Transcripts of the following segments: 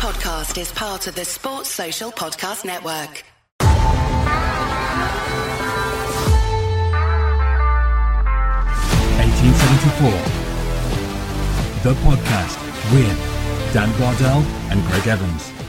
podcast is part of the Sports Social Podcast Network. Eighteen seventy four. The podcast with Dan Bardell and Greg Evans.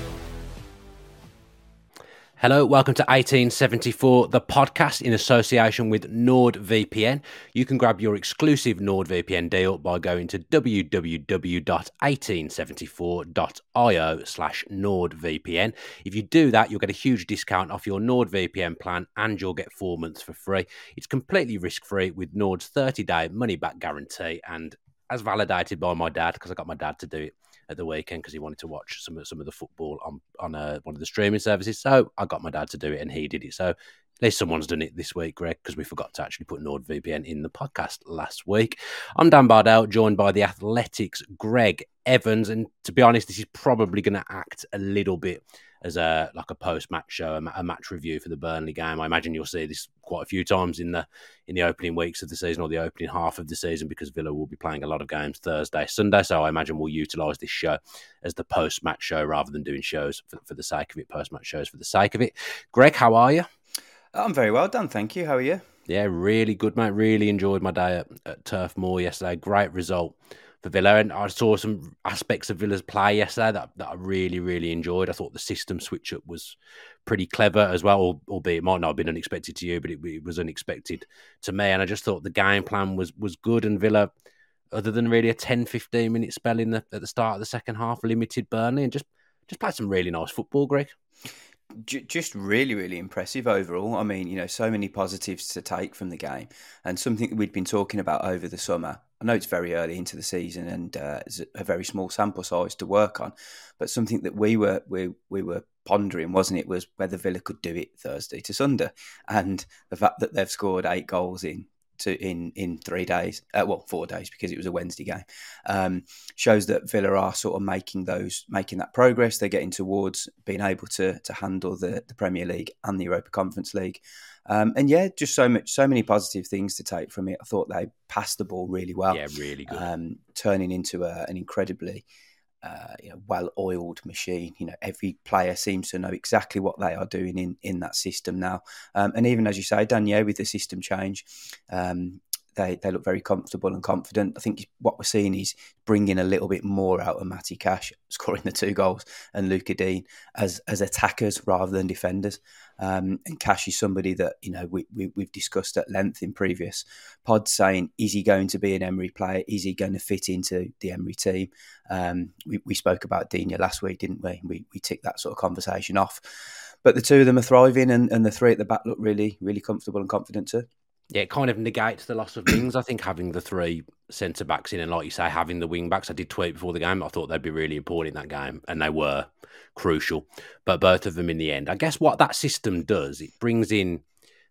Hello, welcome to 1874, the podcast in association with NordVPN. You can grab your exclusive NordVPN deal by going to www.1874.io slash NordVPN. If you do that, you'll get a huge discount off your NordVPN plan and you'll get four months for free. It's completely risk-free with Nord's 30-day money-back guarantee and as validated by my dad, because I got my dad to do it at the weekend because he wanted to watch some of some of the football on on uh, one of the streaming services. So I got my dad to do it, and he did it. So at least someone's done it this week, Greg, because we forgot to actually put NordVPN in the podcast last week. I'm Dan Bardell, joined by the Athletic's Greg Evans, and to be honest, this is probably going to act a little bit as a like a post match show, a, a, match review for the Burnley game. I imagine you'll see this quite a few times in the in the opening weeks of the season or the opening half of the season because Villa will be playing a lot of games Thursday, Sunday. So I imagine we'll utilise this show as the post match show rather than doing shows for, for the sake of it, post match shows for the sake of it. Greg, how are you? I'm very well Dan, thank you. How are you? Yeah, really good, mate. Really enjoyed my day at, at Turf Moor yesterday. Great result for Villa. And I saw some aspects of Villa's play yesterday that, that I really, really enjoyed. I thought the system switch up was pretty clever as well, albeit it might not have been unexpected to you, but it, it, was unexpected to me. And I just thought the game plan was was good. And Villa, other than really a 10, 15 minute spell in the, at the start of the second half, limited Burnley and just just played some really nice football, Greg just really, really impressive overall. I mean, you know, so many positives to take from the game, and something that we'd been talking about over the summer. I know it's very early into the season and uh, it's a very small sample size to work on, but something that we were we we were pondering, wasn't it, was whether Villa could do it Thursday to Sunday, and the fact that they've scored eight goals in to in in three days, uh, well, four days because it was a Wednesday game, um, shows that Villa are sort of making those making that progress. They're getting towards being able to to handle the the Premier League and the Europa Conference League. Um, and yeah, just so much, so many positive things to take from it. I thought they passed the ball really well. Yeah, really good. Um, turning into a, an incredibly uh, you know, well-oiled machine. You know, every player seems to know exactly what they are doing in in that system now. Um, and even as you say, Danielle, with the system change, um, they they look very comfortable and confident. I think what we're seeing is bringing a little bit more out of Matty Cash, scoring the two goals, and Luca Digne as as attackers rather than defenders. Um, and Cash is somebody that you know we, we have discussed at length in previous pods, saying is he going to be an Emery player? Is he going to fit into the Emery team? Um, we, we spoke about Digne last week, didn't we? We we ticked that sort of conversation off. But the two of them are thriving, and, and the three at the back look really really comfortable and confident too yeah, it kind of negates the loss of wings. I think having the three centre backs in, and like you say, having the wing backs. I did tweet before the game. I thought they'd be really important in that game, and they were crucial. But both of them in the end, I guess what that system does, it brings in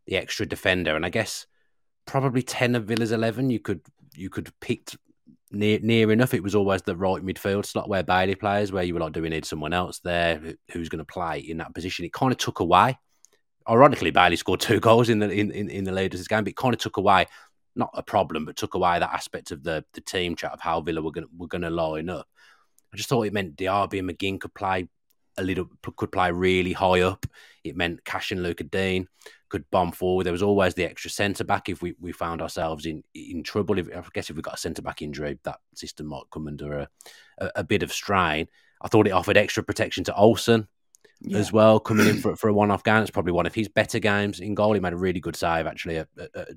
the extra defender, and I guess probably ten of Villa's eleven, you could you could pick near near enough. It was always the right midfield slot where Bailey plays, where you were like, do we need someone else there who's going to play in that position? It kind of took away ironically, Bailey scored two goals in the in, in, in the leaders' game, but it kind of took away not a problem, but took away that aspect of the the team chat of how Villa were going were going to line up. I just thought it meant Diaby and McGinn could play a little, could play really high up. It meant Cash and Luca Digne could bomb forward. There was always the extra centre back if we, we found ourselves in in trouble. If, I guess if we got a centre back injury, that system might come under a, a, a bit of strain. I thought it offered extra protection to Olsen yeah. as well, coming in for, for a one off game. It's probably one of his better games in goal. He made a really good save, actually, a,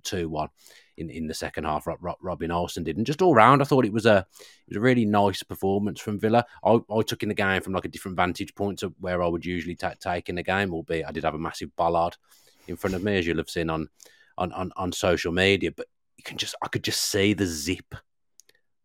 2 1 in, in the second half. Robin Olsen did. And just all round, I thought it was a it was a really nice performance from Villa. I, I took in the game from like a different vantage point to where I would usually t- take in the game, albeit I did have a massive bollard in front of me, as you'll have seen on, on, on, on social media. But you can just, I could just see the zip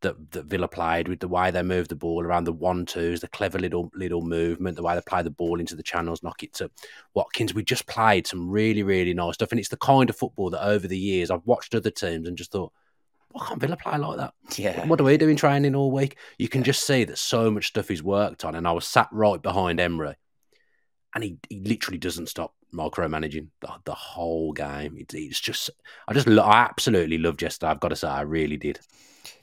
that, that Villa played with the way they moved the ball around the one twos, the clever little little movement, the way they play the ball into the channels, knock it to Watkins. We just played some really really nice stuff, and it's the kind of football that over the years I've watched other teams and just thought, why can't Villa play like that? Yeah, what do we do in training all week? You can yeah. just see that so much stuff is worked on, and I was sat right behind Emery, and he, he literally doesn't stop micromanaging the, the whole game. It's, it's just, I just, I absolutely loved yesterday. I've got to say, I really did.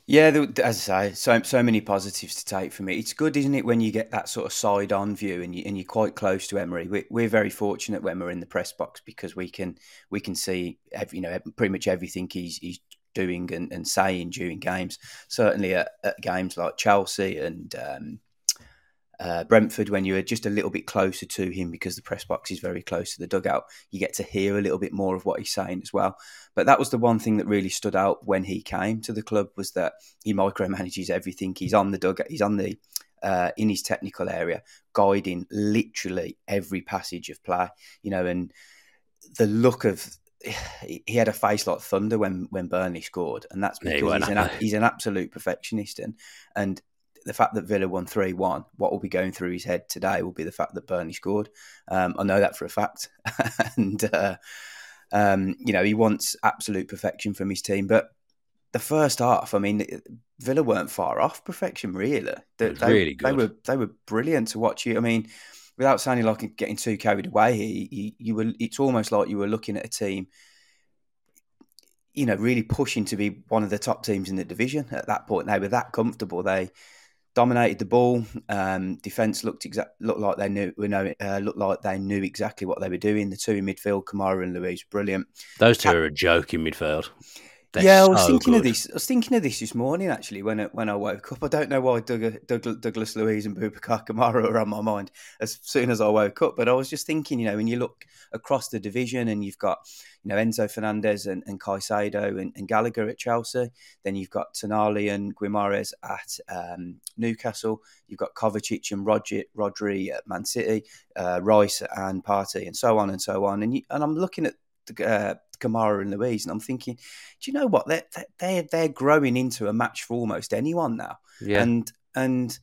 Yeah, as I say, so so many positives to take from it. It's good, isn't it, when you get that sort of side on view and you and you're quite close to Emery. We, we're very fortunate when we're in the press box because we can we can see every, you know pretty much everything he's he's doing and, and saying during games. Certainly at, at games like Chelsea and um, uh, Brentford, when you're just a little bit closer to him because the press box is very close to the dugout, you get to hear a little bit more of what he's saying as well. But that was the one thing that really stood out when he came to the club was that he micromanages everything. He's on the dugout, he's on the uh, in his technical area, guiding literally every passage of play. You know, and the look of he had a face like thunder when when Burnley scored, and that's because he's an, he's an absolute perfectionist, and and the fact that Villa won 3 1, what will be going through his head today will be the fact that Burnley scored. Um, I know that for a fact. and, uh, um, you know, he wants absolute perfection from his team. But the first half, I mean, Villa weren't far off perfection, really. They, they, really good. They were, they were brilliant to watch. You, I mean, without sounding like getting too carried away here, you, you were, it's almost like you were looking at a team you know, really pushing to be one of the top teams in the division at that point. They were that comfortable. They dominated the ball. Um, defense looked exa- looked like they knew we know uh, looked like they knew exactly what they were doing. The two in midfield, Kamara and Luiz, brilliant. Those two are a joke in midfield. They're yeah, I was so thinking good. of this. I was thinking of this this morning actually when I, when I woke up. I don't know why Doug, Doug, Douglas Luiz and Boubacar Kamara were on my mind as soon as I woke up. But I was just thinking, you know, when you look across the division and you've got you know Enzo Fernandez and, and Caicedo and, and Gallagher at Chelsea, then you've got Tonali and Guimaraes at um, Newcastle. You've got Kovacic and Roger, Rodri at Man City, uh, Rice and Partey, and so on and so on. And you, and I'm looking at uh, Kamara and Luiz, and I'm thinking, do you know what? They're they're they're growing into a match for almost anyone now. Yeah. And and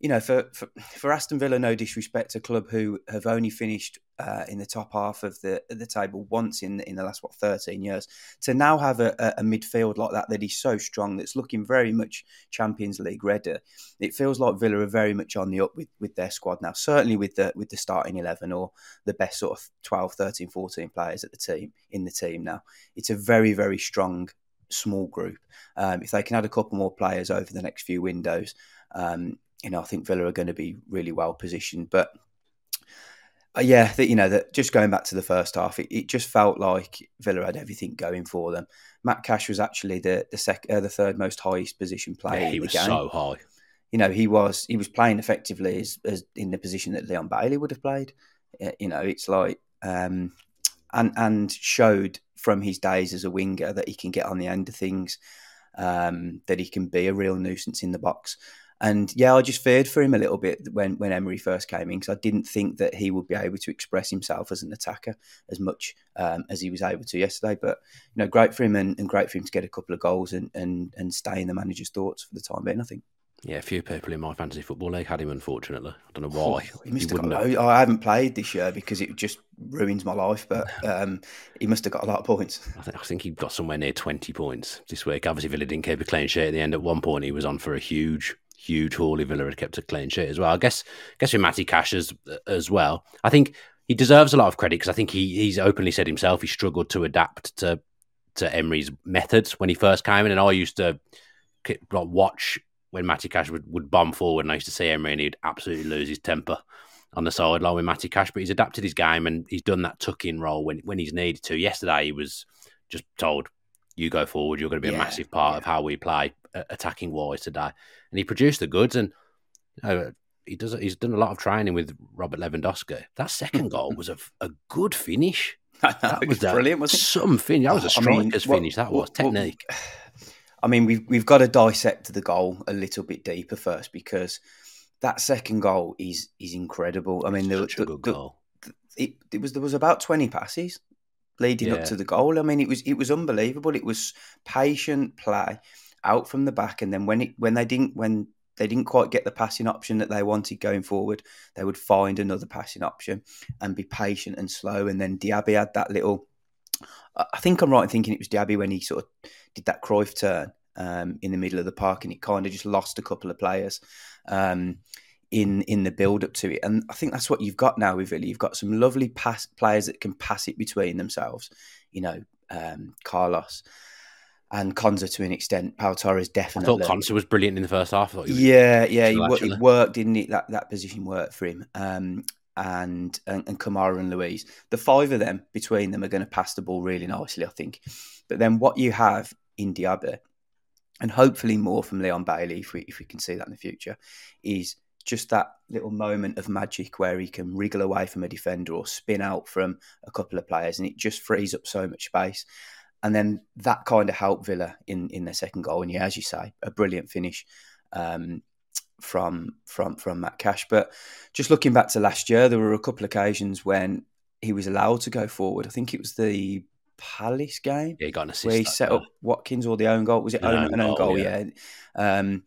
you know, for, for, for Aston Villa, no disrespect, a club who have only finished uh, in the top half of the the table once in in the last what thirteen years, to now have a, a, midfield like that that is so strong, that's looking very much Champions League ready. It feels like Villa are very much on the up with, with their squad now. Certainly with the with the starting eleven or the best sort of 12, 13, 14 players at the team in the team now. It's a very very strong small group. Um, if they can add a couple more players over the next few windows. Um, you know, I think Villa are going to be really well positioned. But yeah, that you know that just going back to the first half, it, it, just felt like Villa had everything going for them. Matt Cash was actually the the sec, uh, the third most highest position player. Yeah, he was game. so high. You know, he was he was playing effectively as, as in the position that Leon Bailey would have played. Uh, you know, it's like um, and and showed from his days as a winger that he can get on the end of things, um, that he can be a real nuisance in the box. And yeah, I just feared for him a little bit when, when Emery first came in because I didn't think that he would be able to express himself as an attacker as much um, as he was able to yesterday. But you know, great for him and, and, great for him to get a couple of goals and, and, and stay in the manager's thoughts for the time being. I think. Yeah, a few people in my fantasy football league had him. Unfortunately, I don't know why. Oh, he must he have got, have... I haven't played this year because it just ruins my life. But um, he must have got a lot of points. I think, I think he got somewhere near twenty points this week. Obviously, Villa didn't keep a clean sheet at the end. At one point, he was on for a huge huge Hawley Villa had kept a clean sheet as well. I guess, I guess with Matty Cash as, as well. I think he deserves a lot of credit because I think he he's openly said himself he struggled to adapt to to Emery's methods when he first came in, and I used to watch when Matty Cash would, would bomb forward, and I used to see Emery, and he'd absolutely lose his temper on the sideline with Matty Cash. But he's adapted his game, and he's done that tuck in role when when he's needed to. Yesterday, he was just told, "You go forward. You're going to be yeah, a massive part yeah. of how we play attacking wise today." and he produced the goods. And you know, he does. He's done a lot of training with Robert Lewandowski. That second hmm. goal was a, a good finish. that was brilliant. Was some finish? That was a striker's I mean, finish. That was technique. I mean, we've we've got to dissect the goal a little bit deeper first because that second goal is is incredible. I mean, the, the, the, it, it was there was about twenty passes leading yeah. up to the goal. I mean, it was it was unbelievable. It was patient play out from the back, and then when it when they didn't when they didn't quite get the passing option that they wanted going forward, they would find another passing option and be patient and slow. And then Diaby had that little. I think I'm right in thinking it was Diaby when he sort of did that Cruyff turn um, in the middle of the park, and it kind of just lost a couple of players. Um, in in the build up to it. And I think that's what you've got now with Villa. You've got some lovely pass players that can pass it between themselves. You know, um, Carlos and Konsa to an extent. Pau Torres I definitely. I thought Konsa was brilliant in the first half. I thought he was Yeah, yeah, he, exceptional, it actually. worked, didn't it? That that position worked for him. Um, and, and and Kamara and Luiz, the five of them between them are going to pass the ball really nicely, I think. But then what you have in Diaby, and hopefully more from Leon Bailey, if we if we can see that in the future, is just that little moment of magic where he can wriggle away from a defender or spin out from a couple of players, and it just frees up so much space. And then that kind of helped Villa in in their second goal. And yeah, as you say, a brilliant finish um, from from from Matt Cash. But just looking back to last year, there were a couple of occasions when he was allowed to go forward. I think it was the Palace game Yeah, he got an assist. where he set goal. up Watkins or the own goal. Was it An own, own an own goal, goal? Yeah. Um,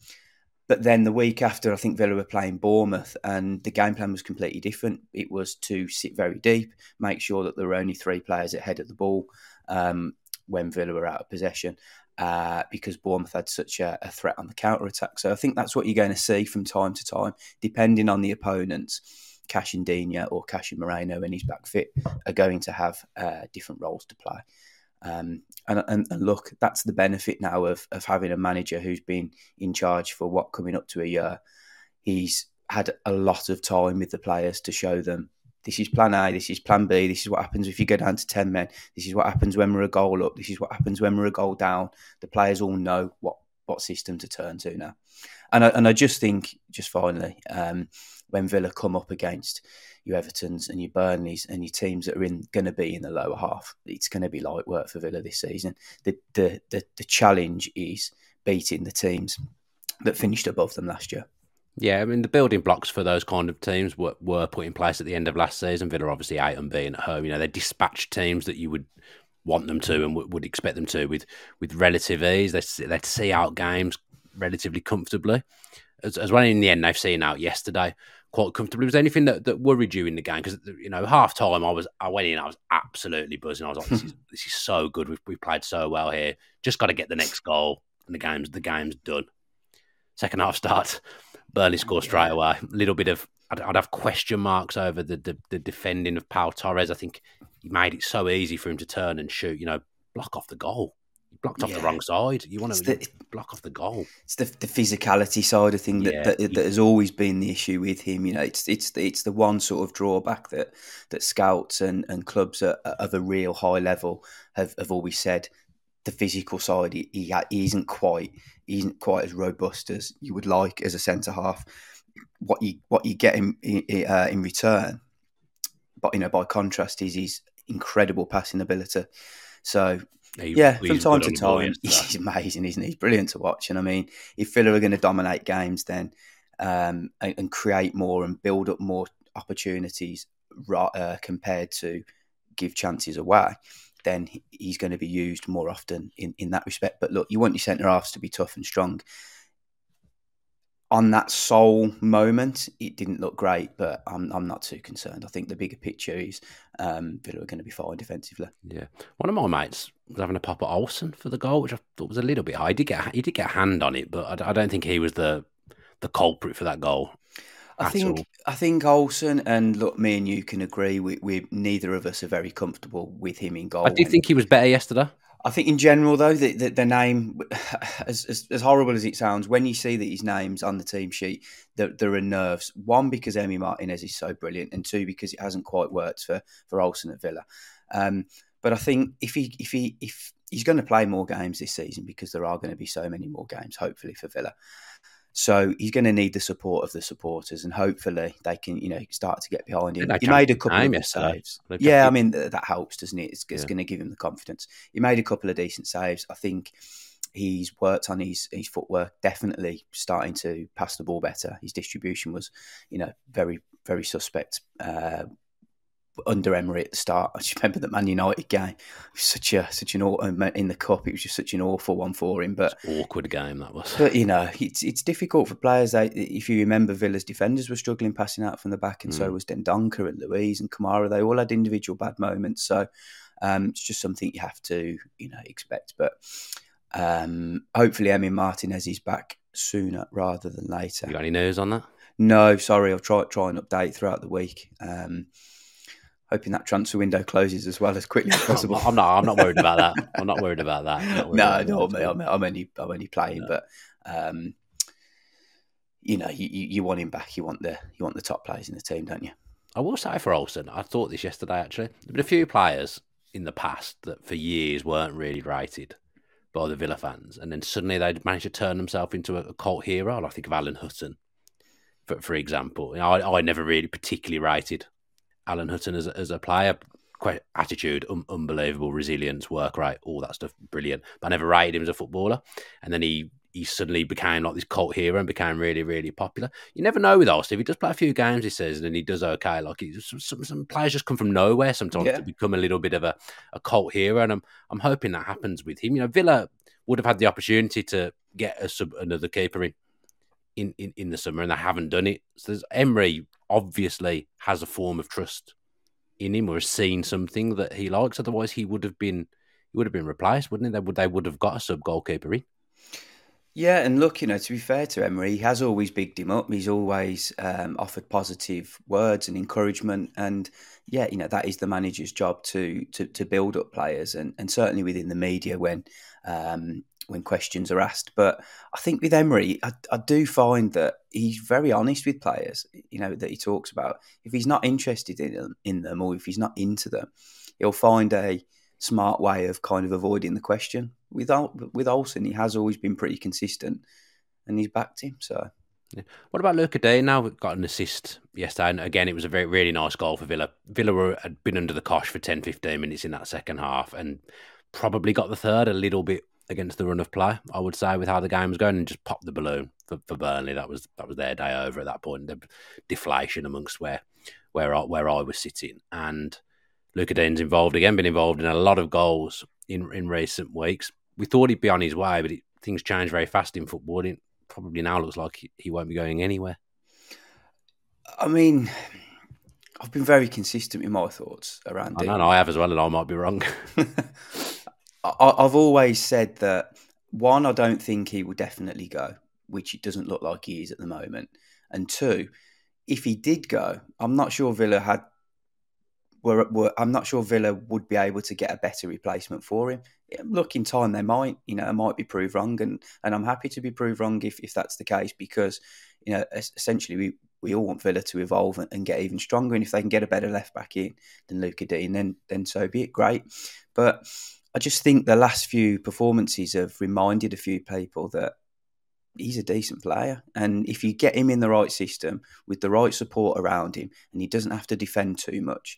but then the week after, I think Villa were playing Bournemouth, and the game plan was completely different. It was to sit very deep, make sure that there were only three players ahead of the ball um, when Villa were out of possession, uh, because Bournemouth had such a, a threat on the counter attack. So I think that's what you're going to see from time to time, depending on the opponents. Cash and Digne or Cash and Moreno, when he's back fit, are going to have uh, different roles to play. Um, and, and, and look, that's the benefit now of, of having a manager who's been in charge for what coming up to a year. He's had a lot of time with the players to show them this is plan A, this is plan B, this is what happens if you go down to 10 men, this is what happens when we're a goal up, this is what happens when we're a goal down. The players all know what, what system to turn to now. And I, and I just think, just finally, um, when Villa come up against your Evertons and your Burnleys and your teams that are in going to be in the lower half, it's going to be light work for Villa this season. The, the the the challenge is beating the teams that finished above them last year. Yeah, I mean the building blocks for those kind of teams were, were put in place at the end of last season. Villa obviously eight and being at home. You know they dispatched teams that you would want them to and would, would expect them to with with relative ease. They they see out games relatively comfortably. As, as well in the end, they've seen out yesterday quite comfortably. Was there anything that, that worried you in the game? Because you know half time I was I went in I was absolutely buzzing. I was like this is this is so good. We've we've played so well here. Just got to get the next goal and the game's the game's done. Second half starts. Burnley score straight away. A little bit of I'd, I'd have question marks over the, the the defending of Pau Torres. I think he made it so easy for him to turn and shoot. You know, block off the goal. He blocked off the wrong side. You want to the- block off the goal. It's the, the physicality side of thing that, Yeah. that that has always been the issue with him. You know, it's it's the, it's the one sort of drawback that that scouts and, and clubs at, of a real high level have, have always said. The physical side, he, he isn't quite he isn't quite as robust as you would like as a centre half. What you what you get in in, uh, in return, but you know by contrast, is his incredible passing ability. So He- yeah, from time to on the ball time, he's amazing, isn't he? He's brilliant to watch. And I mean, if Villa are going to dominate games, then um, and, and create more and build up more opportunities uh, compared to give chances away, then he's going to be used more often in, in that respect. But look, you want your centre halves to be tough and strong. On that sole moment, it didn't look great, but I'm, I'm not too concerned. I think the bigger picture is um, Villa are going to be fine defensively. Yeah, one of my mates was having a pop at Olsen for the goal, which I thought was a little bit high. He did get he did get a hand on it, but I don't think he was the the culprit for that goal. I think all. I think Olsen and look, me and you can agree. We, we neither of us are very comfortable with him in goal. I did think he was better yesterday. I think in general though, the, the, the name, as, as as horrible as it sounds, when you see that his name's on the team sheet, there, there are nerves. One because Emi Martinez is so brilliant, and two because it hasn't quite worked for for Olsen at Villa. Um, but I think if he if he if he's going to play more games this season because there are going to be so many more games, hopefully for Villa. So he's going to need the support of the supporters, and hopefully they can, you know, start to get behind him. He made a couple of good saves. Yeah, I mean that helps, doesn't it? It's, it's Yeah. going to give him the confidence. He made a couple of decent saves. I think he's worked on his his footwork. Definitely starting to pass the ball better. His distribution was, you know, very very suspect. Uh, under Emery at the start, I just remember that Man United game. Such a such an aw- in the cup. It was just such an awful one for him. But Awkward game that was. but you know, it's it's difficult for players. They, if you remember, Villa's defenders were struggling passing out from the back, and so Mm. was Dendoncker and Luiz and Kamara. They all had individual bad moments. So um, it's just something you have to you know expect. But um, hopefully, Emi Martinez is back sooner rather than later. You got any news on that? No, sorry, I'll try try and update throughout the week. Um, hoping that transfer window closes as well as quickly as possible. I'm not. I'm not worried about that. I'm not worried about that. no, about no, that. I'm, I'm, only I'm only playing, but um, you know, you, you want him back. You want the you want the top players in the team, don't you? I will say for Olsen, I thought this yesterday actually. There've been a few players in the past that for years weren't really rated by the Villa fans, and then suddenly they managed to turn themselves into a, a cult hero. I think of Alan Hutton, for for example. You know, I, I never really particularly rated Alan Hutton as a, as a player. Quite attitude, un- unbelievable resilience, work rate, all that stuff, brilliant. But I never rated him as a footballer. And then he he suddenly became like this cult hero and became really, really popular. You never know with Olsen. If he does play a few games he says, and then he does okay, like he, some, some players just come from nowhere sometimes yeah. to become a little bit of a, a cult hero. And I'm I'm hoping that happens with him. You know, Villa would have had the opportunity to get a sub, another keeper in, in, in, in the summer and they haven't done it. So there's Emery obviously has a form of trust in him or has seen something that he likes. Otherwise, he would have been he would have been replaced, wouldn't he? They would they would have got a sub goalkeeper in. Yeah, and look, you know, to be fair to Emery, he has always bigged him up. He's always um, offered positive words and encouragement, and yeah, you know that is the manager's job to to, to build up players, and, and certainly within the media when um, when questions are asked. But I think with Emery, I, I do find that he's very honest with players. You know that he talks about if he's not interested in them, in them or if he's not into them, he'll find a smart way of kind of avoiding the question. With with Olsen, he has always been pretty consistent, and he's backed him. So, yeah. what about Luca Digne Now got an assist yesterday, and again, it was a very really nice goal for Villa. Villa had been under the cosh for 10, 15 minutes in that second half, and probably got the third a little bit against the run of play. I would say with how the game was going, and just popped the balloon for, for Burnley. That was that was their day over at that point. The deflation amongst where where I, where I was sitting and Luca Digne's involved again, been involved in a lot of goals in in recent weeks. We thought he'd be on his way, but it, things change very fast in football. It probably now looks like he, he won't be going anywhere. I mean, I've been very consistent with my thoughts around I know, I have as well, and I might be wrong. I, I've always said that one, I don't think he will definitely go, which it doesn't look like he is at the moment. And two, if he did go, I'm not sure Villa had were, were, I'm not sure Villa would be able to get a better replacement for him. Look, in time they might, you know, might be proved wrong, and and I'm happy to be proved wrong if, if that's the case because, you know, essentially we, we all want Villa to evolve and, and get even stronger, and if they can get a better left back in than Luca Digne, then then so be it, great. But I just think the last few performances have reminded a few people that he's a decent player. And if you get him in the right system with the right support around him, and he doesn't have to defend too much,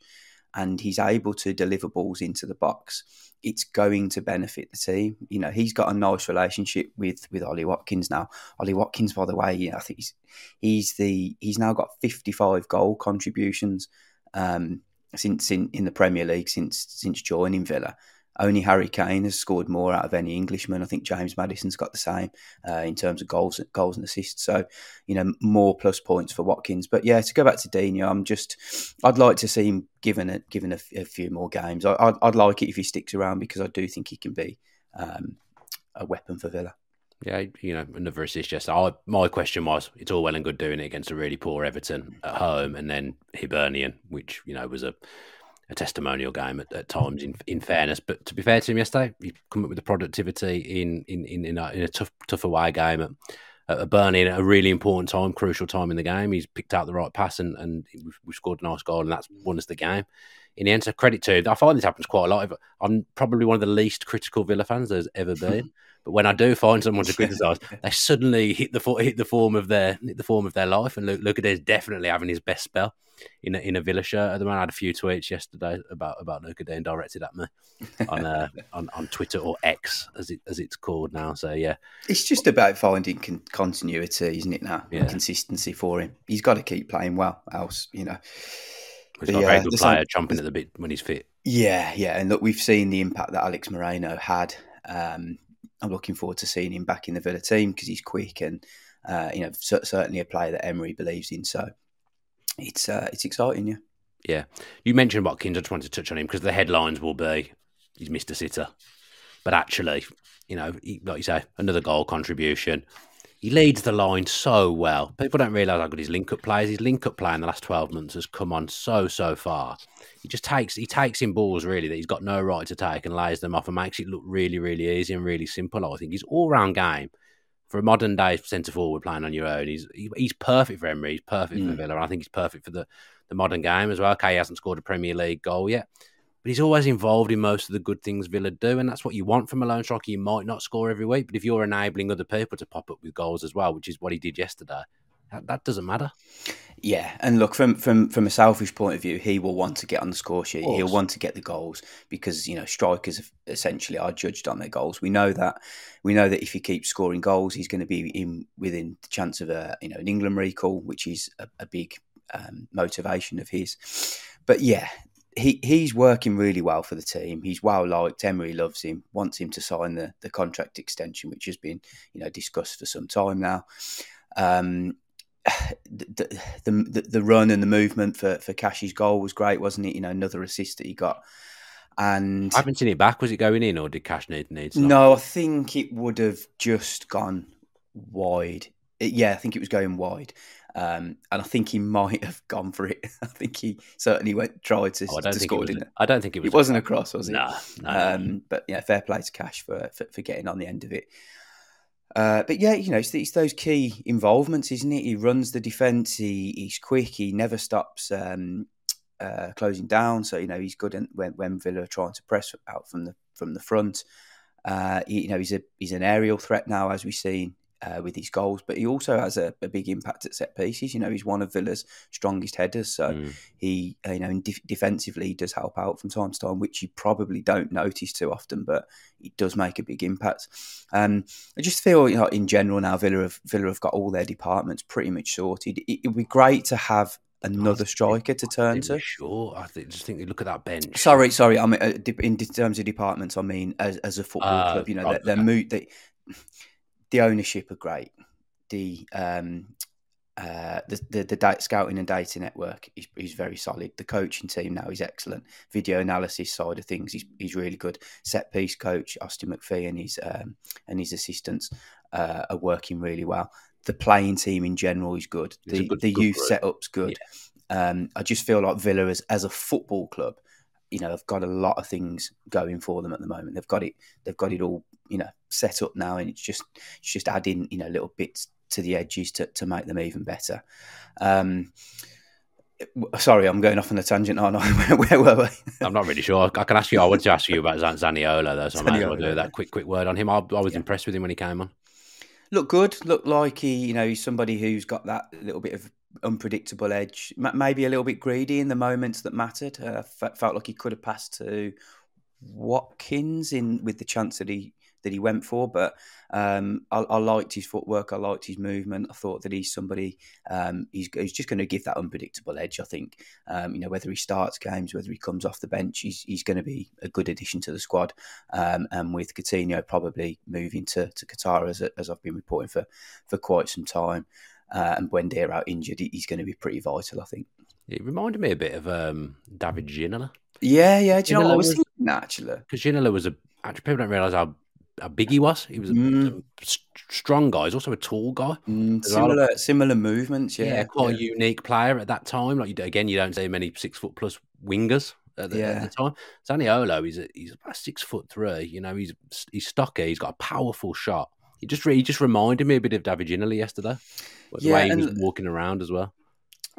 and he's able to deliver balls into the box, it's going to benefit the team. You know, he's got a nice relationship with with Ollie Watkins now. Ollie Watkins, by the way, you know, I think he's he's the he's now got 55 goal contributions um, since in, in the Premier League since since joining Villa. Only Harry Kane has scored more out of any Englishman. I think James Maddison's got the same uh, in terms of goals, goals and assists. So, you know, more plus points for Watkins. But yeah, to go back to Digne, I'm just, I'd like to see him given a given a, a few more games. I, would I'd like it if he sticks around because I do think he can be um, a weapon for Villa. Yeah, you know, another assist. Just I, my question was, it's all well and good doing it against a really poor Everton at home, and then Hibernian, which you know was a a testimonial game at, at, times. In in fairness, but to be fair to him yesterday, he come up with the productivity in in in, in, a, in a tough tough away game at, at Burnley at a really important time, crucial time in the game. He's picked out the right pass and and we've, scored a nice goal, and that's won us the game. In the end, so credit to him. I find this happens quite a lot. I'm probably one of the least critical Villa fans there's ever been. But when I do find someone to criticise, they suddenly hit the hit the form of their hit the form of their life. And look, look at this, definitely having his best spell in a, in a Villa shirt. At the moment, I had a few tweets yesterday about about Luca Digne directed at me on, uh, on on Twitter or X as it as it's called now. So yeah, it's just about finding con- continuity, isn't it? Now, yeah. consistency for him. He's got to keep playing well, else you know. He's got a very good player, chomping at the bit when he's fit. Yeah, yeah, and look, we've seen the impact that Alex Moreno had. Um, I'm looking forward to seeing him back in the Villa team because he's quick and uh, you know certainly a player that Emery believes in. So it's uh, it's exciting, yeah. Yeah, you mentioned Watkins. I just wanted to touch on him because the headlines will be he's Mister Sitter, but actually, you know, he, like you say, another goal contribution. He leads the line so well. People don't realise how good his link up play is. His link up play in the last twelve months has come on so so far. He just takes he takes in balls really that he's got no right to take and lays them off and makes it look really really easy and really simple. I think his all round game for a modern day centre forward playing on your own, he's he's perfect for Emery. He's perfect mm. for Villa. I think he's perfect for the the modern game as well. Okay, he hasn't scored a Premier League goal yet, but he's always involved in most of the good things Villa do, and that's what you want from a lone striker. You might not score every week, but if you're enabling other people to pop up with goals as well, which is what he did yesterday, that, that doesn't matter. Yeah, and look from from from a selfish point of view, he will want to get on the score sheet. He'll want to get the goals because you know strikers essentially are judged on their goals. We know that. We know that if he keeps scoring goals, he's going to be in within the chance of a you know an England recall, which is a, a big um, motivation of his. But yeah, he he's working really well for the team. He's well liked. Emery loves him, wants him to sign the the contract extension, which has been you know discussed for some time now. Um, the, the, the the run and the movement for for Cash's goal was great, wasn't it? You know, another assist that he got. And I haven't seen it back. Was it going in, or did Cash need need? No, I think it would have just gone wide. It, yeah, I think it was going wide. Um, and I think he might have gone for it. I think he certainly went tried to, oh, to score. it I don't think it was. It wasn't a cross, was it? No, no. Um, but yeah, fair play to Cash for, for, for getting on the end of it. Uh, but yeah, you know, it's, it's, those key involvements, isn't it? He runs the defence. He, he's quick. He never stops um, uh, closing down. So you know, he's good when, when Villa are trying to press out from the from the front. Uh, he, you know, he's a he's an aerial threat now, as we've seen uh, with his goals, but he also has a, a, big impact at set pieces. You know, he's one of Villa's strongest headers, so mm. he, you know, def- defensively does help out from time to time, which you probably don't notice too often, but it does make a big impact. Um, I just feel, you know, in general now Villa have Villa have got all their departments pretty much sorted. It, would be great to have another striker to turn to. Sure, I just think you look at that bench. Sorry, sorry. I mean, uh, in terms of departments, I mean as, as a football uh, club. You know, they're, they're, mo- they, the ownership are great. The um, uh, the, the, the scouting and data network is, is very solid. The coaching team now is excellent. Video analysis side of things, he's, he's really good. Set piece coach Austin McPhee and his um, and his assistants uh, are working really well. The playing team in general is good. The good, the good youth group. setup's good. Yeah. Um, I just feel like Villa as, as a football club, you know, they've got a lot of things going for them at the moment. They've got it. They've got it all you know set up now, and it's just it's just adding you know little bits to the edges to, to make them even better. Um, sorry, I'm going off on a tangent, aren't I? where, were we? I'm not really sure. I can ask you. I wanted to ask you about Zaniolo, though, so I might as well do that quick, quick word on him. I, I was yeah. impressed with him when he came on. Look good. Look like he, you know, he's somebody who's got that little bit of unpredictable edge. Maybe a little bit greedy in the moments that mattered. Uh, felt like he could have passed to Watkins in with the chance that he that he went for. But um, I, I, liked his footwork. I liked his movement. I thought that he's somebody um, he's, he's, just going to give that unpredictable edge. I think um, you know whether he starts games, whether he comes off the bench, he's, he's going to be a good addition to the squad. Um, and with Coutinho probably moving to, to Qatar as, as I've been reporting for for quite some time, uh, and Buendia out injured, he's going to be pretty vital. I think. It reminded me a bit of um, David Ginola. Yeah, yeah. Do you Ginola know what I was, was thinking actually? Because Ginola was a actually people don't realise how how big he was. He was a, mm. a strong guy. He's also a tall guy. Mm, similar, of, similar movements. Yeah, yeah quite yeah. a unique player at that time. Like you, again, you don't see many six foot plus wingers at the, yeah. at the time. Zaniolo, he's a, he's about six foot three. You know, he's he's stocky. He's got a powerful shot. He just he just reminded me a bit of David Ginola yesterday. The yeah, way he was walking around as well.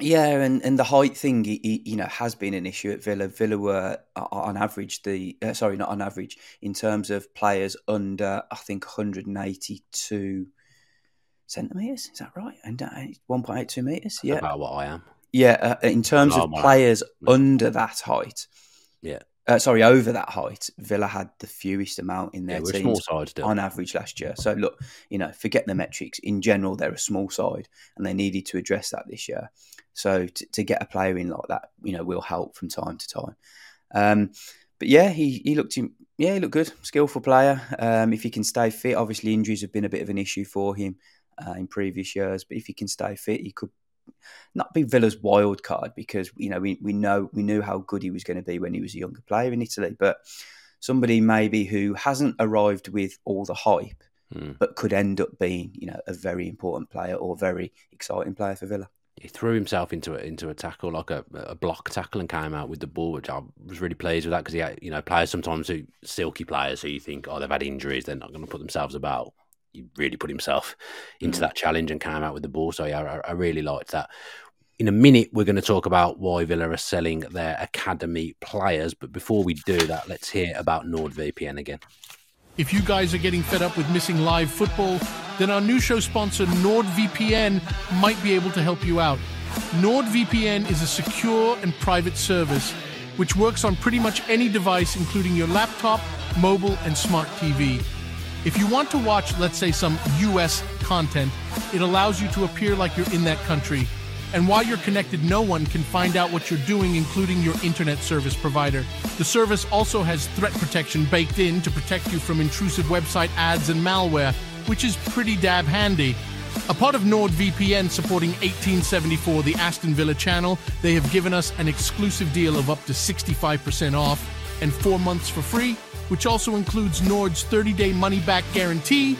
Yeah, and, and the height thing, you know, has been an issue at Villa. Villa were on average the uh, sorry, not on average in terms of players under I think 182 centimeters. Is that right? And uh, 1.82 meters. Yeah, about what I am. Yeah, uh, in terms of players under that height. Yeah. Uh, sorry, over that height, Villa had the fewest amount in their yeah, small on average last year. So look, you know, forget the metrics. In general, they're a small side, and they needed to address that this year. So to, to get a player in like that, you know, will help from time to time. Um, but yeah, he he looked yeah he looked good, skillful player. Um, if he can stay fit, obviously injuries have been a bit of an issue for him uh, in previous years. But if he can stay fit, he could not be Villa's wild card because you know we, we know we knew how good he was going to be when he was a younger player in Italy, but somebody maybe who hasn't arrived with all the hype mm. but could end up being, you know, a very important player or very exciting player for Villa. He threw himself into a, into a tackle, like a, a block tackle, and came out with the ball, which I was really pleased with that because he had, you know, players sometimes who silky players who you think, oh, they've had injuries, they're not going to put themselves about. He really put himself into mm. that challenge and came out with the ball. So yeah, I, I really liked that in a minute, we're going to talk about why Villa are selling their academy players. But before we do that, let's hear about NordVPN again. If you guys are getting fed up with missing live football, then our new show sponsor, NordVPN, might be able to help you out. NordVPN is a secure and private service which works on pretty much any device, including your laptop, mobile, and smart TV. If you want to watch, let's say, some US content, it allows you to appear like you're in that country and while you're connected, no one can find out what you're doing, including your internet service provider. The service also has threat protection baked in to protect you from intrusive website ads and malware, which is pretty dab handy. A part of NordVPN supporting 1874, the Aston Villa channel, they have given us an exclusive deal of up to 65% off and four months for free, which also includes Nord's 30 day money back guarantee.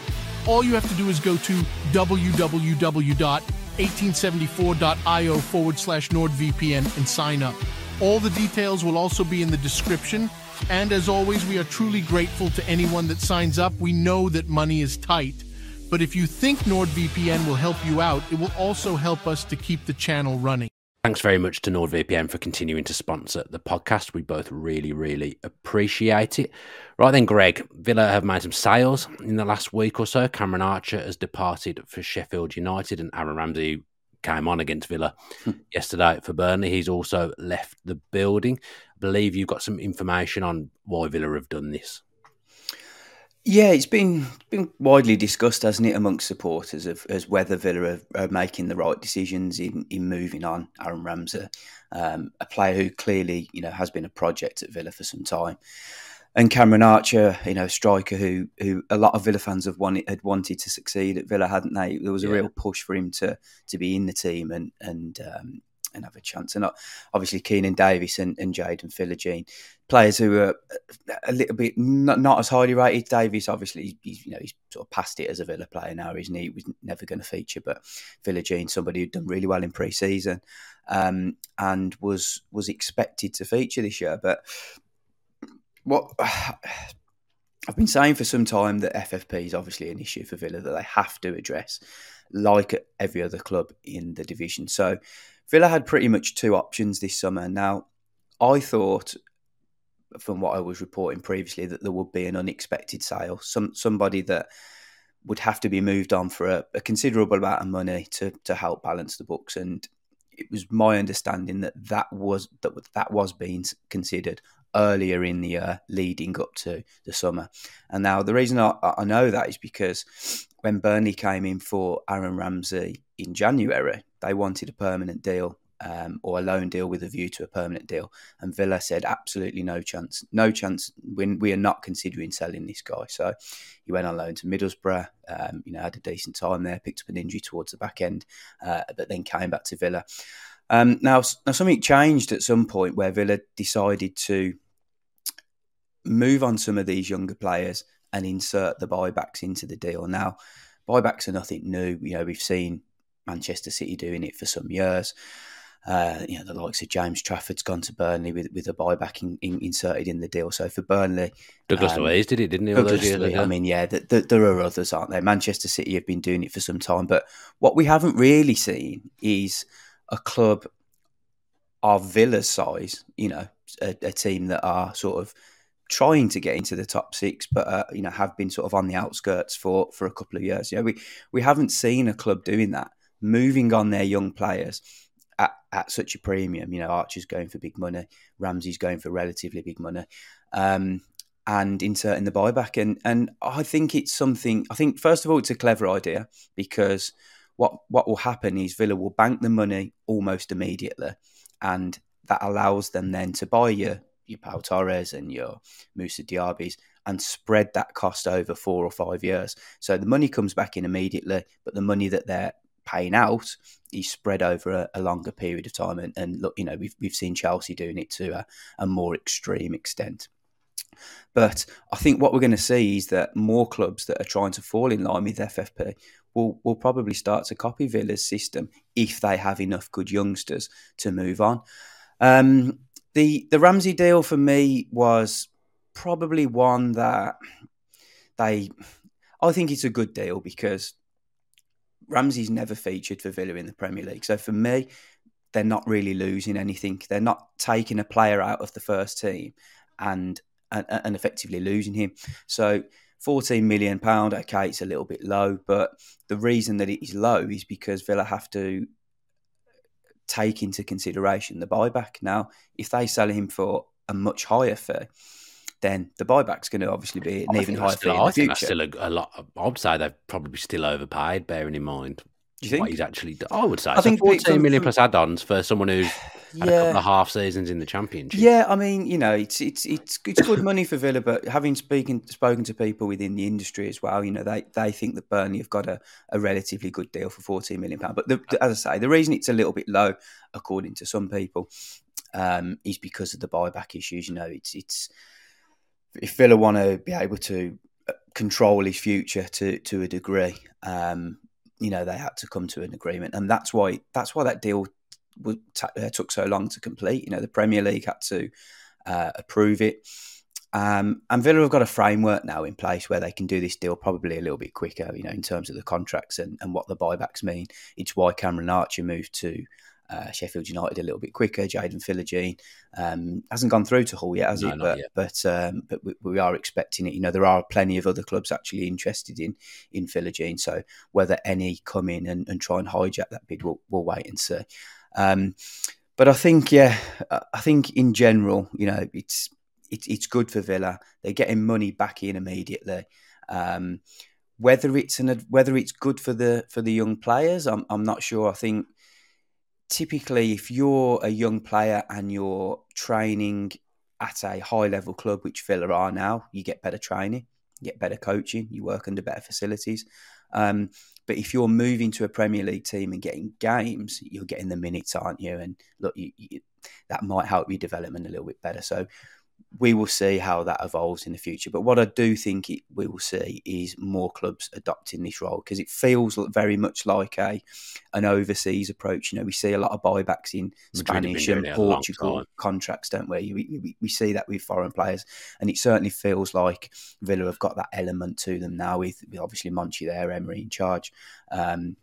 All you have to do is go to www 1874.io forward slash NordVPN and sign up. All the details will also be in the description. And as always, we are truly grateful to anyone that signs up. We know that money is tight. But if you think NordVPN will help you out, it will also help us to keep the channel running. Thanks very much to NordVPN for continuing to sponsor the podcast. We both really, really appreciate it. Right then, Greg, Villa have made some sales in the last week or so. Cameron Archer has departed for Sheffield United, and Aaron Ramsey came on against Villa hmm. yesterday for Burnley. He's also left the building. I believe you've got some information on why Villa have done this. Yeah, it's been been widely discussed, hasn't it, amongst supporters of as whether Villa are, are making the right decisions in, in moving on Aaron Ramsey, um, a player who clearly you know has been a project at Villa for some time, and Cameron Archer, you know, striker who who a lot of Villa fans have wanted had wanted to succeed at Villa, hadn't they? There was a yeah. real push for him to to be in the team and and um, and have a chance. And uh, obviously, Keinan Davis and, and Jayden Philogene, players who are a little bit not, not as highly rated. Davis, obviously, he's you know he's sort of past it as a Villa player now, isn't he? He was never going to feature, but Philogene, somebody who'd done really well in pre-season, um, and was was expected to feature this year. But what I've been saying for some time that FFP is obviously an issue for Villa that they have to address, like every other club in the division. So Villa had pretty much two options this summer. Now, I thought, from what I was reporting previously, that there would be an unexpected sale, some somebody that would have to be moved on for a, a considerable amount of money to to help balance the books. And it was my understanding that that was that that was being considered earlier in the year leading up to the summer. And now the reason I, I know that is because when Burnley came in for Aaron Ramsey in January, they wanted a permanent deal um, or a loan deal with a view to a permanent deal. And Villa said, absolutely no chance, no chance. We, we are not considering selling this guy. So he went on loan to Middlesbrough. Um, you know, had a decent time there, picked up an injury towards the back end, uh, but then came back to Villa. Um, now, now something changed at some point where Villa decided to move on some of these younger players and insert the buybacks into the deal. Now, buybacks are nothing new. You know, we've seen Manchester City doing it for some years. Uh, you know, the likes of James Trafford's gone to Burnley with, with a buyback in, in, inserted in the deal. So for Burnley, Douglas um, Luiz did it, didn't he? Douglas Luiz, I mean, yeah, the, the, there are others, aren't there? Manchester City have been doing it for some time, but what we haven't really seen is a club of Villa's size. You know, a, a team that are sort of trying to get into the top six, but uh, you know have been sort of on the outskirts for for a couple of years. You know, we we haven't seen a club doing that, moving on their young players at, at such a premium. You know, Archer's going for big money, Ramsey's going for relatively big money, um, and inserting the buyback. And and I think it's something. I think first of all, it's a clever idea because what what will happen is Villa will bank the money almost immediately, and that allows them then to buy you your Pau Torres and your Moussa Diabys and spread that cost over four or five years. So the money comes back in immediately, but the money that they're paying out is spread over a, a longer period of time. And, and, look, you know, we've, we've seen Chelsea doing it to a, a more extreme extent. But I think what we're going to see is that more clubs that are trying to fall in line with FFP will will probably start to copy Villa's system if they have enough good youngsters to move on. Um, the the Ramsey deal for me was probably one that they. I think it's a good deal because Ramsey's never featured for Villa in the Premier League. So for me, they're not really losing anything. They're not taking a player out of the first team and and, and effectively losing him. So 14 million pound okay it's a little bit low but the reason that it is low is because Villa have to take into consideration the buyback now if they sell him for a much higher fee then the buyback's going to obviously be an even higher fee still, in the I think that's still a, a lot. I'd say they've probably still overpaid, bearing in mind Do you what think? he's actually done. I would say. I so think 14 million plus add-ons for someone who's had a Yeah. couple of half seasons in the championship. Yeah, I mean, you know, it's it's it's it's good money for Villa, but having speaking spoken to people within the industry as well, you know, they they think that Burnley have got a, a relatively good deal for fourteen million pound. But the, the- as I say, the reason it's a little bit low, according to some people, um, is because of the buyback issues. You know, it's it's if Villa want to be able to uh, control his future to to a degree, um, you know, they had to come to an agreement, and that's why that's why that deal ta- uh, took so long to complete. You know, the Premier League had to uh, approve it. Um, and Villa have got a framework now in place where they can do this deal probably a little bit quicker, you know, in terms of the contracts and, and what the buybacks mean. It's why Cameron Archer moved to uh, Sheffield United a little bit quicker. Jaden Philogene um, hasn't gone through to Hull yet, has No, it? But yet. but um, but we, we are expecting it. You know, there are plenty of other clubs actually interested in in Philogene. So whether any come in and, and try and hijack that bid, we'll, we'll wait and see. Um, but I think, yeah, I think in general, you know, it's it's it's good for Villa. They're getting money back in immediately. Um, whether it's an whether it's good for the for the young players, I'm I'm not sure. I think typically, if you're a young player and you're training at a high level club, which Villa are now, you get better training, you get better coaching, you work under better facilities. Um, but if you're moving to a Premier League team and getting games, you're getting the minutes, aren't you? And look, you, you, that might help your development a little bit better. So we will see how that evolves in the future. But what I do think it, we will see is more clubs adopting this role because it feels very much like a an overseas approach. You know, we see a lot of buybacks in Madrid Spanish and Portugal contracts, don't we? We, we? we see that with foreign players, and it certainly feels like Villa have got that element to them now with, with obviously Monchi there, Emery in charge, um,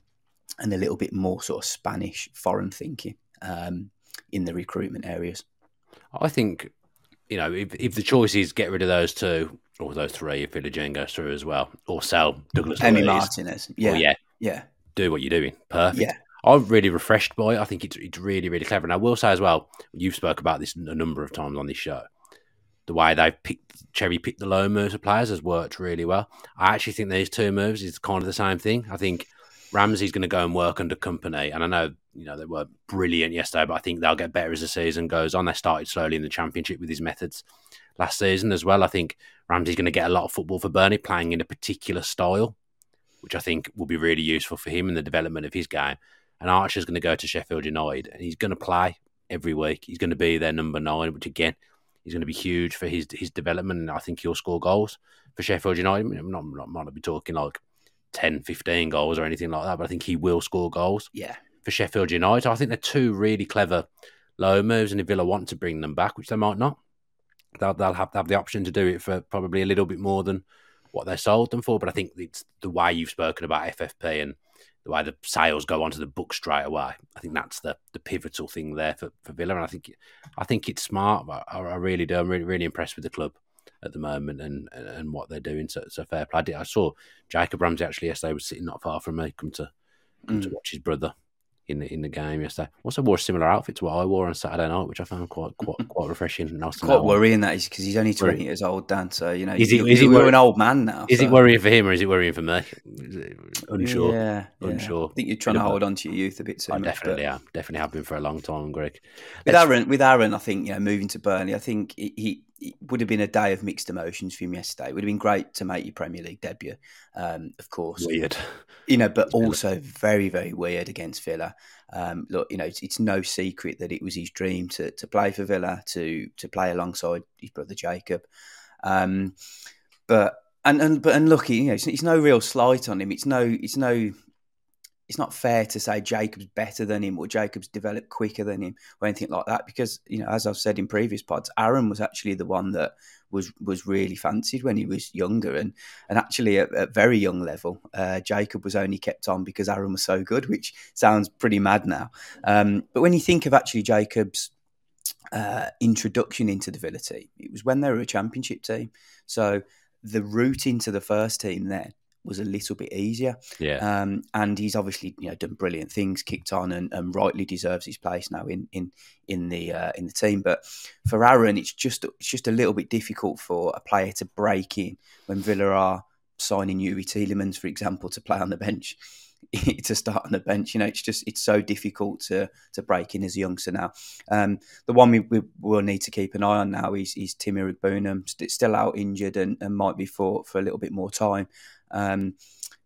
and a little bit more sort of Spanish foreign thinking um, in the recruitment areas. I think, you know, if, if the choice is get rid of those two or those three, if Philogene goes through as well, or sell Douglas Luiz, Martinez, yeah, yeah, yeah, do what you're doing. Perfect. Yeah. I'm really refreshed by it. I think it's it's really really clever, and I will say as well, you've spoke about this a number of times on this show. The way they've picked cherry picked the low moves of players has worked really well. I actually think these two moves is kind of the same thing. I think Ramsey's going to go and work under Kompany, and I know you know they were brilliant yesterday, but I think they'll get better as the season goes on. They started slowly in the championship with his methods last season as well. I think Ramsey's going to get a lot of football for Burnley, playing in a particular style, which I think will be really useful for him in the development of his game. And Archer's going to go to Sheffield United, and he's going to play every week. He's going to be their number nine, which again is going to be huge for his his development. And I think he'll score goals for Sheffield United. I mean, I'm not, not, I'm not be talking like 10, 15 goals or anything like that, but I think he will score goals yeah. For Sheffield United. I think they're two really clever low moves, and if Villa want to bring them back, which they might not, they'll, they'll have, have the option to do it for probably a little bit more than what they sold them for. But I think it's the way you've spoken about FFP and the way the sales go onto the book straight away. I think that's the the pivotal thing there for, for Villa, and I think I think it's smart. I, I really do. I'm really really impressed with the club at the moment and and, what they're doing. So, so fair play. I did- I saw Jacob Ramsey actually yesterday was sitting not far from me. Come to come to Mm. watch his brother in the in the game yesterday. Also wore a similar outfit to what I wore on Saturday night, which I found quite quite quite refreshing. and Nice to Quite worrying that is because he's only twenty years old, Dan. So you know, Is it- is it worry- an old man now. Is so- it worrying for him or is it worrying for me? Unsure. Yeah, yeah. Unsure. I think you're trying to hold on to your youth a bit too I much. definitely but am. Definitely have been for a long time, Greg. with Let's- Aaron, with Aaron, I think you know moving to Burnley. I think he, he it would have been a day of mixed emotions for him yesterday. It would have been great to make your Premier League debut, um, of course. Weird. you know, but also very, very weird against Villa. Um, look, you know, it's, it's no secret that it was his dream to to play for Villa, to to play alongside his brother Jacob. Um, but and and but and look, you know, it's, it's no real slight on him. It's no, it's no it's not fair to say Jacob's better than him or Jacob's developed quicker than him or anything like that because you know as I've said in previous pods Aaron was actually the one that was was really fancied when he was younger and and actually at, at very young level uh, Jacob was only kept on because Aaron was so good which sounds pretty mad now. Um, but when you think of actually Jacob's uh, introduction into the Villa team it was when they were a championship team. So the route into the first team then was a little bit easier. Yeah. Um, and he's obviously you know done brilliant things, kicked on, and, and rightly deserves his place now in in in the uh, in the team. But for Aaron, it's just it's just a little bit difficult for a player to break in when Villa are signing Youri Tielemans, for example, to play on the bench. to start on the bench, you know, it's just it's so difficult to to break in as a youngster now. Um, the one we, we, will need to keep an eye on now is, is Timmy Iroegbunam, still out injured and, and might be for for a little bit more time. Um,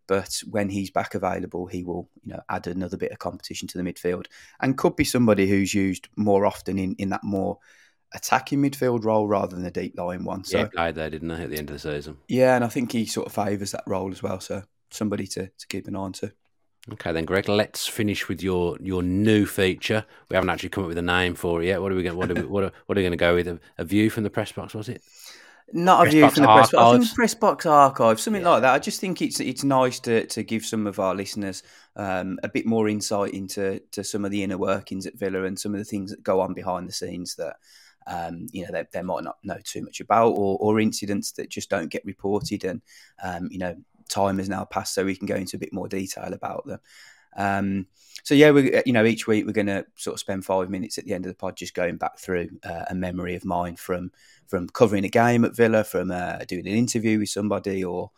but when he's back available, he will you know add another bit of competition to the midfield and could be somebody who's used more often in, in that more attacking midfield role rather than the deep lying one. So, yeah, played there, didn't he, at the end of the season? Yeah, and I think he sort of favours that role as well. So somebody to, to keep an eye on to. Okay, then, Greg. Let's finish with your, your new feature. We haven't actually come up with a name for it yet. What are we going? What are we, what are, what are we going to go with? A, a, view from the press box? Was it? Not press a view from the press box. I think press box archive, something yeah. like that. I just think it's it's nice to to give some of our listeners um, a bit more insight into to some of the inner workings at Villa and some of the things that go on behind the scenes that um, you know they, they might not know too much about, or, or incidents that just don't get reported. And um, you know, time has now passed, so we can go into a bit more detail about them. Um, so yeah, we you know each week we're going to sort of spend five minutes at the end of the pod just going back through uh, a memory of mine from from covering a game at Villa, from uh, doing an interview with somebody, or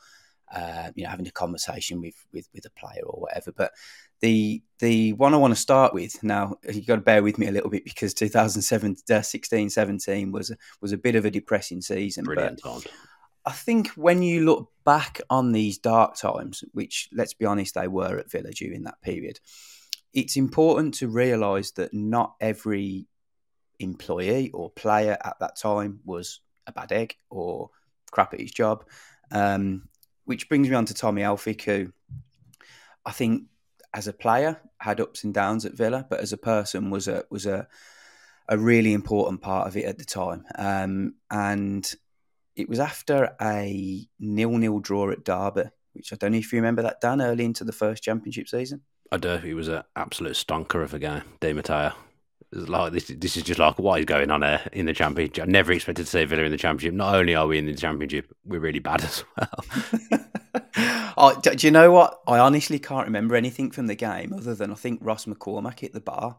uh, you know having a conversation with, with with a player or whatever. But the the one I want to start with now, you got to bear with me a little bit because 2016 uh, 17 was was a bit of a depressing season. Brilliant but I think when you look back on these dark times, which let's be honest, they were at Villa during that period, it's important to realise that not every employee or player at that time was a bad egg or crap at his job. Um, which brings me on to Tommy Elphick, who I think as a player had ups and downs at Villa, but as a person was a was a a really important part of it at the time. Um, and it was after a nil-nil draw at Derby, which I don't know if you remember that, Dan, early into the first championship season. I do. It was an absolute stonker of a game, Di Matteo like this. This is just like what is going on there in the championship. I never expected to see Villa in the championship. Not only are we in the championship, we're really bad as well. oh, do you know what? I honestly can't remember anything from the game other than I think Ross McCormack hit the bar.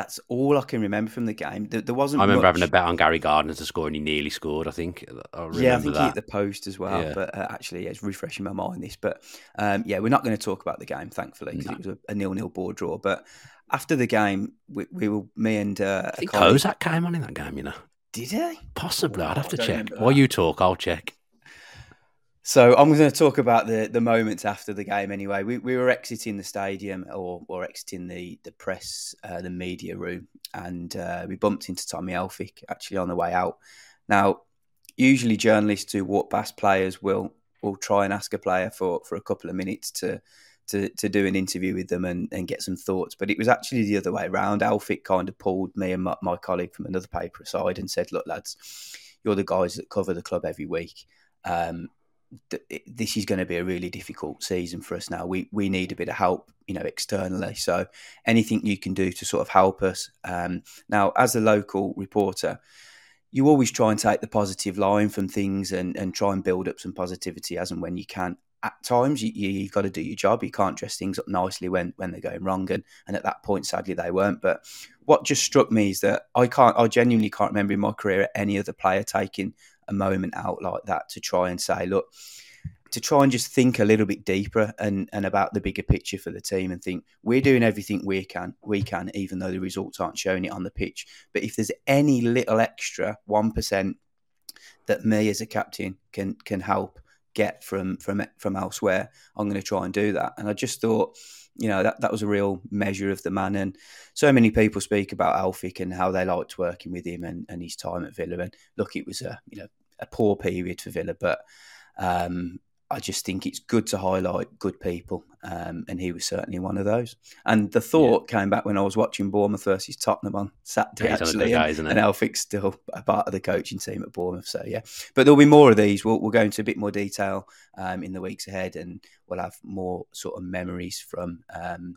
That's all I can remember from the game. There, there wasn't. I remember much... having a bet on Gary Gardner to score, and he nearly scored. I think. I yeah, I think that. he hit the post as well. Yeah. But uh, actually, yeah, it's refreshing my mind. This, but um, yeah, we're not going to talk about the game, thankfully, because no. it was a, a nil-nil board draw. But after the game, we, we were me and uh, I think Kozak came on in that game. You know, did he? Possibly. I'd have to check. While you talk, I'll check. So I'm going to talk about the the moments after the game. Anyway, we, we were exiting the stadium or or exiting the the press uh, the media room, and uh, we bumped into Tommy Elphick actually on the way out. Now, usually journalists who walk past players will will try and ask a player for for a couple of minutes to to, to do an interview with them and, and get some thoughts. But it was actually the other way around. Elphick kind of pulled me and my, my colleague from another paper aside and said, "Look, lads, you're the guys that cover the club every week. Um, th- this is going to be a really difficult season for us now. We we need a bit of help, you know, externally. So anything you can do to sort of help us. Um, now, as a local reporter." You always try and take the positive line from things and, and try and build up some positivity as and when you can at times you, you, have got to do your job. You can't dress things up nicely when, when they're going wrong. And, and at that point, sadly, they weren't. But what just struck me is that I can't, I genuinely can't remember in my career any other player taking a moment out like that to try and say, look, to try and just think a little bit deeper and, and about the bigger picture for the team and think we're doing everything we can, we can, even though the results aren't showing it on the pitch. But if there's any little extra 1% that me as a captain can can help, get from from from elsewhere. I'm going to try and do that. And I just thought, you know, that that was a real measure of the man. And so many people speak about Elphick and how they liked working with him and, and his time at Villa. And look, it was a you know a poor period for Villa, but um, I just think it's good to highlight good people, um, and he was certainly one of those. And the thought yeah. came back when I was watching Bournemouth versus Tottenham on Saturday, yeah, actually, guys, and, and Elphick's still a part of the coaching team at Bournemouth. So yeah, but there'll be more of these. We'll, we'll go into a bit more detail um, in the weeks ahead, and we'll have more sort of memories from um,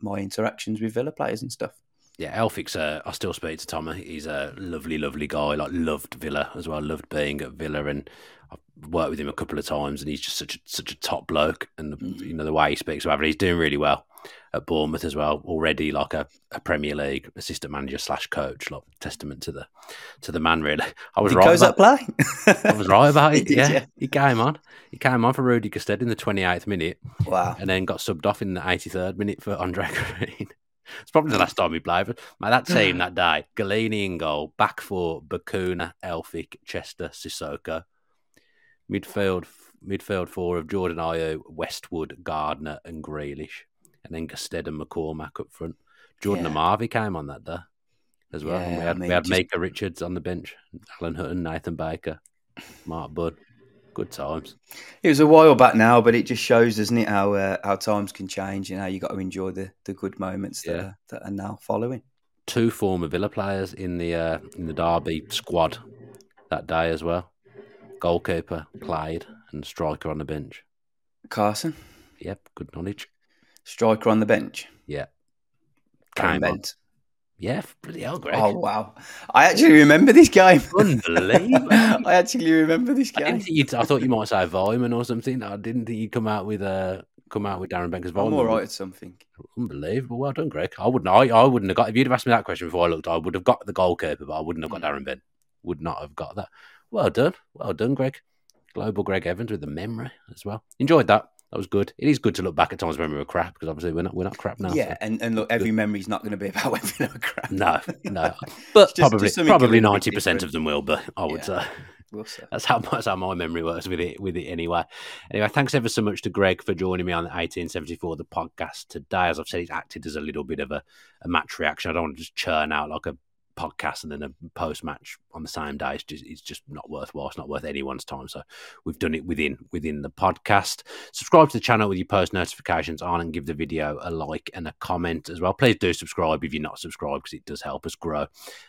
my interactions with Villa players and stuff yeah, Elphick's. Uh, I still speak to Tommy. He's a lovely, lovely guy. Like loved Villa as well. Loved being at Villa, and I've worked with him a couple of times. And he's just such a such a top bloke. And the, mm. you know the way he speaks about it, he's doing really well at Bournemouth as well. Already like a, a Premier League assistant manager slash coach. Like testament to the to the man. Really, I was Did right. About, play. I was right about it. yeah. he came on. He came on for Rudy Gestede in the twenty eighth minute. Wow, and then got subbed off in the eighty third minute for Andre Green. It's probably the mm. last time we played. But that team that day, Gollini in goal, back four, Bacuna, Elphick, Chester, Cissokho. Midfield midfield four of Jordan Ayew, Westwood, Gardner, and Grealish. And then Gestede and McCormack up front. Jordan yeah. Amavi came on that day as well. Yeah, we had, I mean, we had just... Micah Richards on the bench, Alan Hutton, Nathan Baker, Mark Bunn good times. It was a while back now, but it just shows, doesn't it, how uh, how times can change and how you got to enjoy the, the good moments that, yeah. are, that are now following. Two former Villa players in the uh, in the Derby squad that day as well. Goalkeeper played and striker on the bench. Carson. Yep, good knowledge. Striker on the bench. Yeah. Came Bent. Yeah, bloody hell, Greg. Oh wow! I actually remember this game. Unbelievable! I actually remember this game. I, I, thought you might say Weimann or something. I didn't think you'd come out with a uh, come out with Darren Benker's Weimann. I'm all right at something. Unbelievable! Well done, Greg. I wouldn't. I, I wouldn't have got. If you'd have asked me that question before I looked, I would have got the goalkeeper, but I wouldn't have got Darren Ben. Would not have got that. Well done. Well done, Greg. Global Greg Evans with the memory as well. Enjoyed that that was good. It is good to look back at times when we were crap because obviously we're not we're not crap now. Yeah, so. and, and look, every memory is not going to be about when we were crap. No, no, but just, probably just probably ninety percent of them will. But I would yeah. say. We'll that's how that's how my memory works with it with it anyway. Anyway, thanks ever so much to Greg for joining me on the 1874 the podcast today. As I've said, it's acted as a little bit of a, a match reaction. I don't want to just churn out like a podcast and then a post match on the same day. It's just, it's just not worthwhile. It's not worth anyone's time. So we've done it within within the podcast. Subscribe to the channel with your post notifications on and give the video a like and a comment as well. Please do subscribe if you're not subscribed because it does help us grow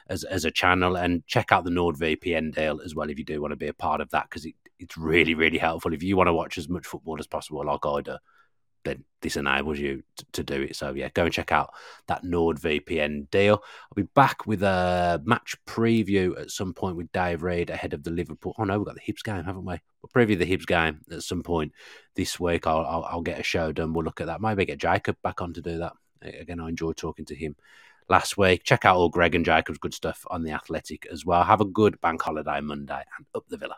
as, as a channel. And check out the NordVPN deal as well if you do want to be a part of that because it, it's really, really helpful. If you want to watch as much football as possible, like I do, then this enables you to, to, do it. So yeah, go and check out that NordVPN deal. I'll be back with a match preview at some point with Dave Reed ahead of the Liverpool. Oh no, we've got the Hibs game, haven't we? We'll preview the Hibs game at some point this week. I'll, I'll, I'll get a show done. We'll look at that. Maybe get Jacob back on to do that. Again, I enjoyed talking to him last week. Check out all Greg and Jacob's good stuff on the Athletic as well. Have a good bank holiday Monday and up the Villa.